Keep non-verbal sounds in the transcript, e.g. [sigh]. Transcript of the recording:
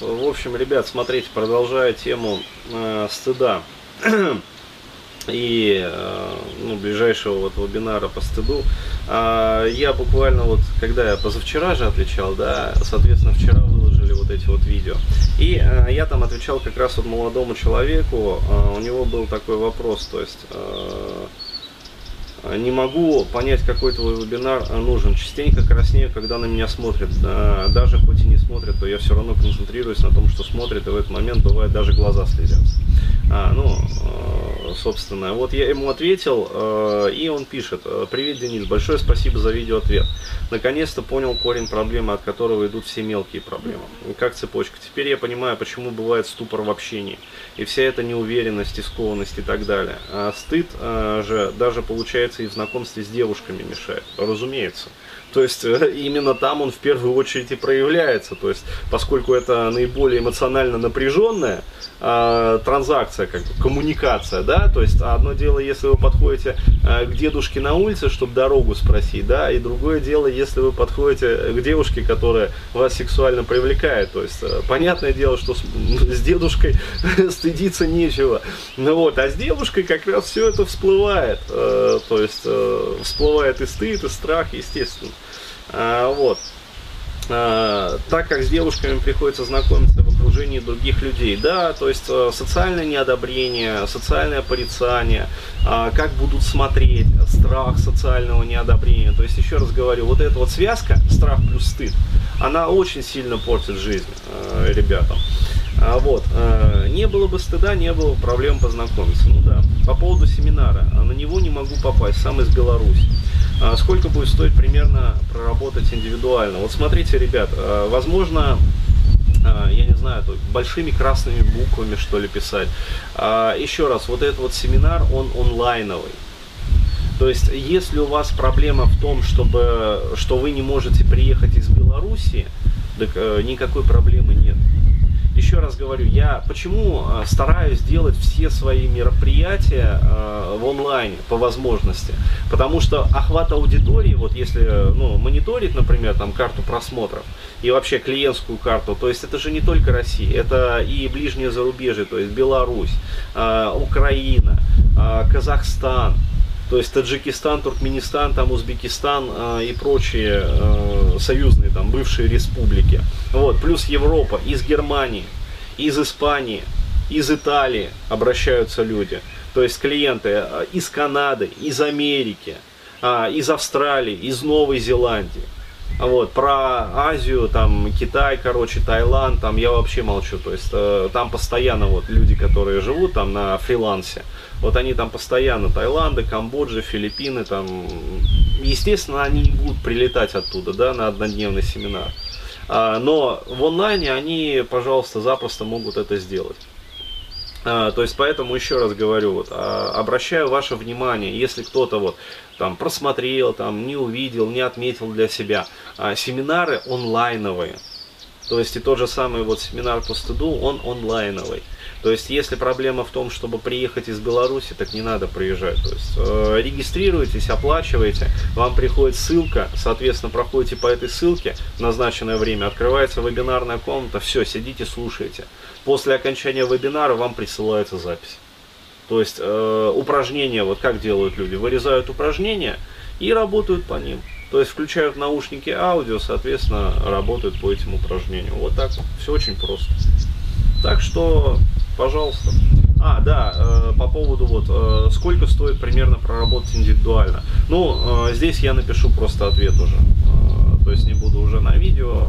вот, в общем, ребят, смотрите, продолжая тему э, стыда и э, ну, ближайшего вот вебинара по стыду, э, я буквально вот, когда я позавчера же отвечал, да, соответственно, вчера выложили вот эти вот видео, и э, я там отвечал как раз вот молодому человеку, э, у него был такой вопрос, то есть... Э, не могу понять, какой твой вебинар нужен. Частенько краснею, когда на меня смотрят. Даже хоть и не смотрят, то я все равно концентрируюсь на том, что смотрят, и в этот момент бывает даже глаза слезятся. А, ну, э, собственно, вот я ему ответил, э, и он пишет, «Э, привет, Денис, большое спасибо за видеоответ. Наконец-то понял корень проблемы, от которого идут все мелкие проблемы. Как цепочка. Теперь я понимаю, почему бывает ступор в общении. И вся эта неуверенность, и скованность и так далее. А стыд же даже, получается, и в знакомстве с девушками мешает. Разумеется. То есть э, именно там он в первую очередь и проявляется. То есть, поскольку это наиболее эмоционально напряженная э, транзакция, как бы, коммуникация, да, то есть одно дело, если вы подходите э, к дедушке на улице, чтобы дорогу спросить, да, и другое дело, если вы подходите к девушке, которая вас сексуально привлекает. То есть, э, понятное дело, что с, с дедушкой [laughs] стыдиться нечего. Ну вот, а с девушкой как раз все это всплывает. Э, то есть, э, всплывает и стыд, и страх, естественно. А, вот. А, так как с девушками приходится знакомиться окружении других людей, да, то есть э, социальное неодобрение, социальное порицание, а, как будут смотреть, страх социального неодобрения, то есть еще раз говорю, вот эта вот связка, страх плюс стыд, она очень сильно портит жизнь э, ребятам. Вот. Э, не было бы стыда, не было проблем познакомиться. Ну да. По поводу семинара. На него не могу попасть, сам из Беларуси. А сколько будет стоить примерно проработать индивидуально? Вот смотрите, ребят, возможно, я не знаю, большими красными буквами что ли писать. А, еще раз, вот этот вот семинар, он онлайновый. То есть, если у вас проблема в том, чтобы, что вы не можете приехать из Беларуси, так э, никакой проблемы нет раз говорю, я почему э, стараюсь делать все свои мероприятия э, в онлайне по возможности. Потому что охват аудитории, вот если ну, мониторить, например, там карту просмотров и вообще клиентскую карту, то есть это же не только Россия, это и ближнее зарубежье, то есть Беларусь, э, Украина, Казахстан, то есть Таджикистан, Туркменистан, там Узбекистан э, и прочие э, союзные там бывшие республики. Вот, плюс Европа, из Германии, из Испании, из Италии обращаются люди. То есть клиенты э, из Канады, из Америки, э, из Австралии, из Новой Зеландии. Вот, про Азию, там, Китай, короче, Таиланд, там я вообще молчу. То есть э, там постоянно вот люди, которые живут там на фрилансе, вот они там постоянно, Таиланды, Камбоджа, Филиппины, там, естественно, они будут прилетать оттуда, да, на однодневный семинар. А, но в онлайне они, пожалуйста, запросто могут это сделать. А, то есть поэтому еще раз говорю, вот, а, обращаю ваше внимание, если кто-то вот там просмотрел, там не увидел, не отметил для себя, семинары онлайновые. То есть и тот же самый вот семинар по стыду, он онлайновый. То есть, если проблема в том, чтобы приехать из Беларуси, так не надо приезжать. То есть, э, регистрируйтесь, оплачиваете, вам приходит ссылка, соответственно, проходите по этой ссылке в назначенное время, открывается вебинарная комната, все, сидите, слушайте. После окончания вебинара вам присылается запись. То есть, э, упражнения, вот как делают люди, вырезают упражнения и работают по ним. То есть включают наушники аудио, соответственно, работают по этим упражнениям. Вот так, все очень просто. Так что Пожалуйста. А, да, э, по поводу вот, э, сколько стоит примерно проработать индивидуально. Ну, э, здесь я напишу просто ответ уже. То есть не буду уже на видео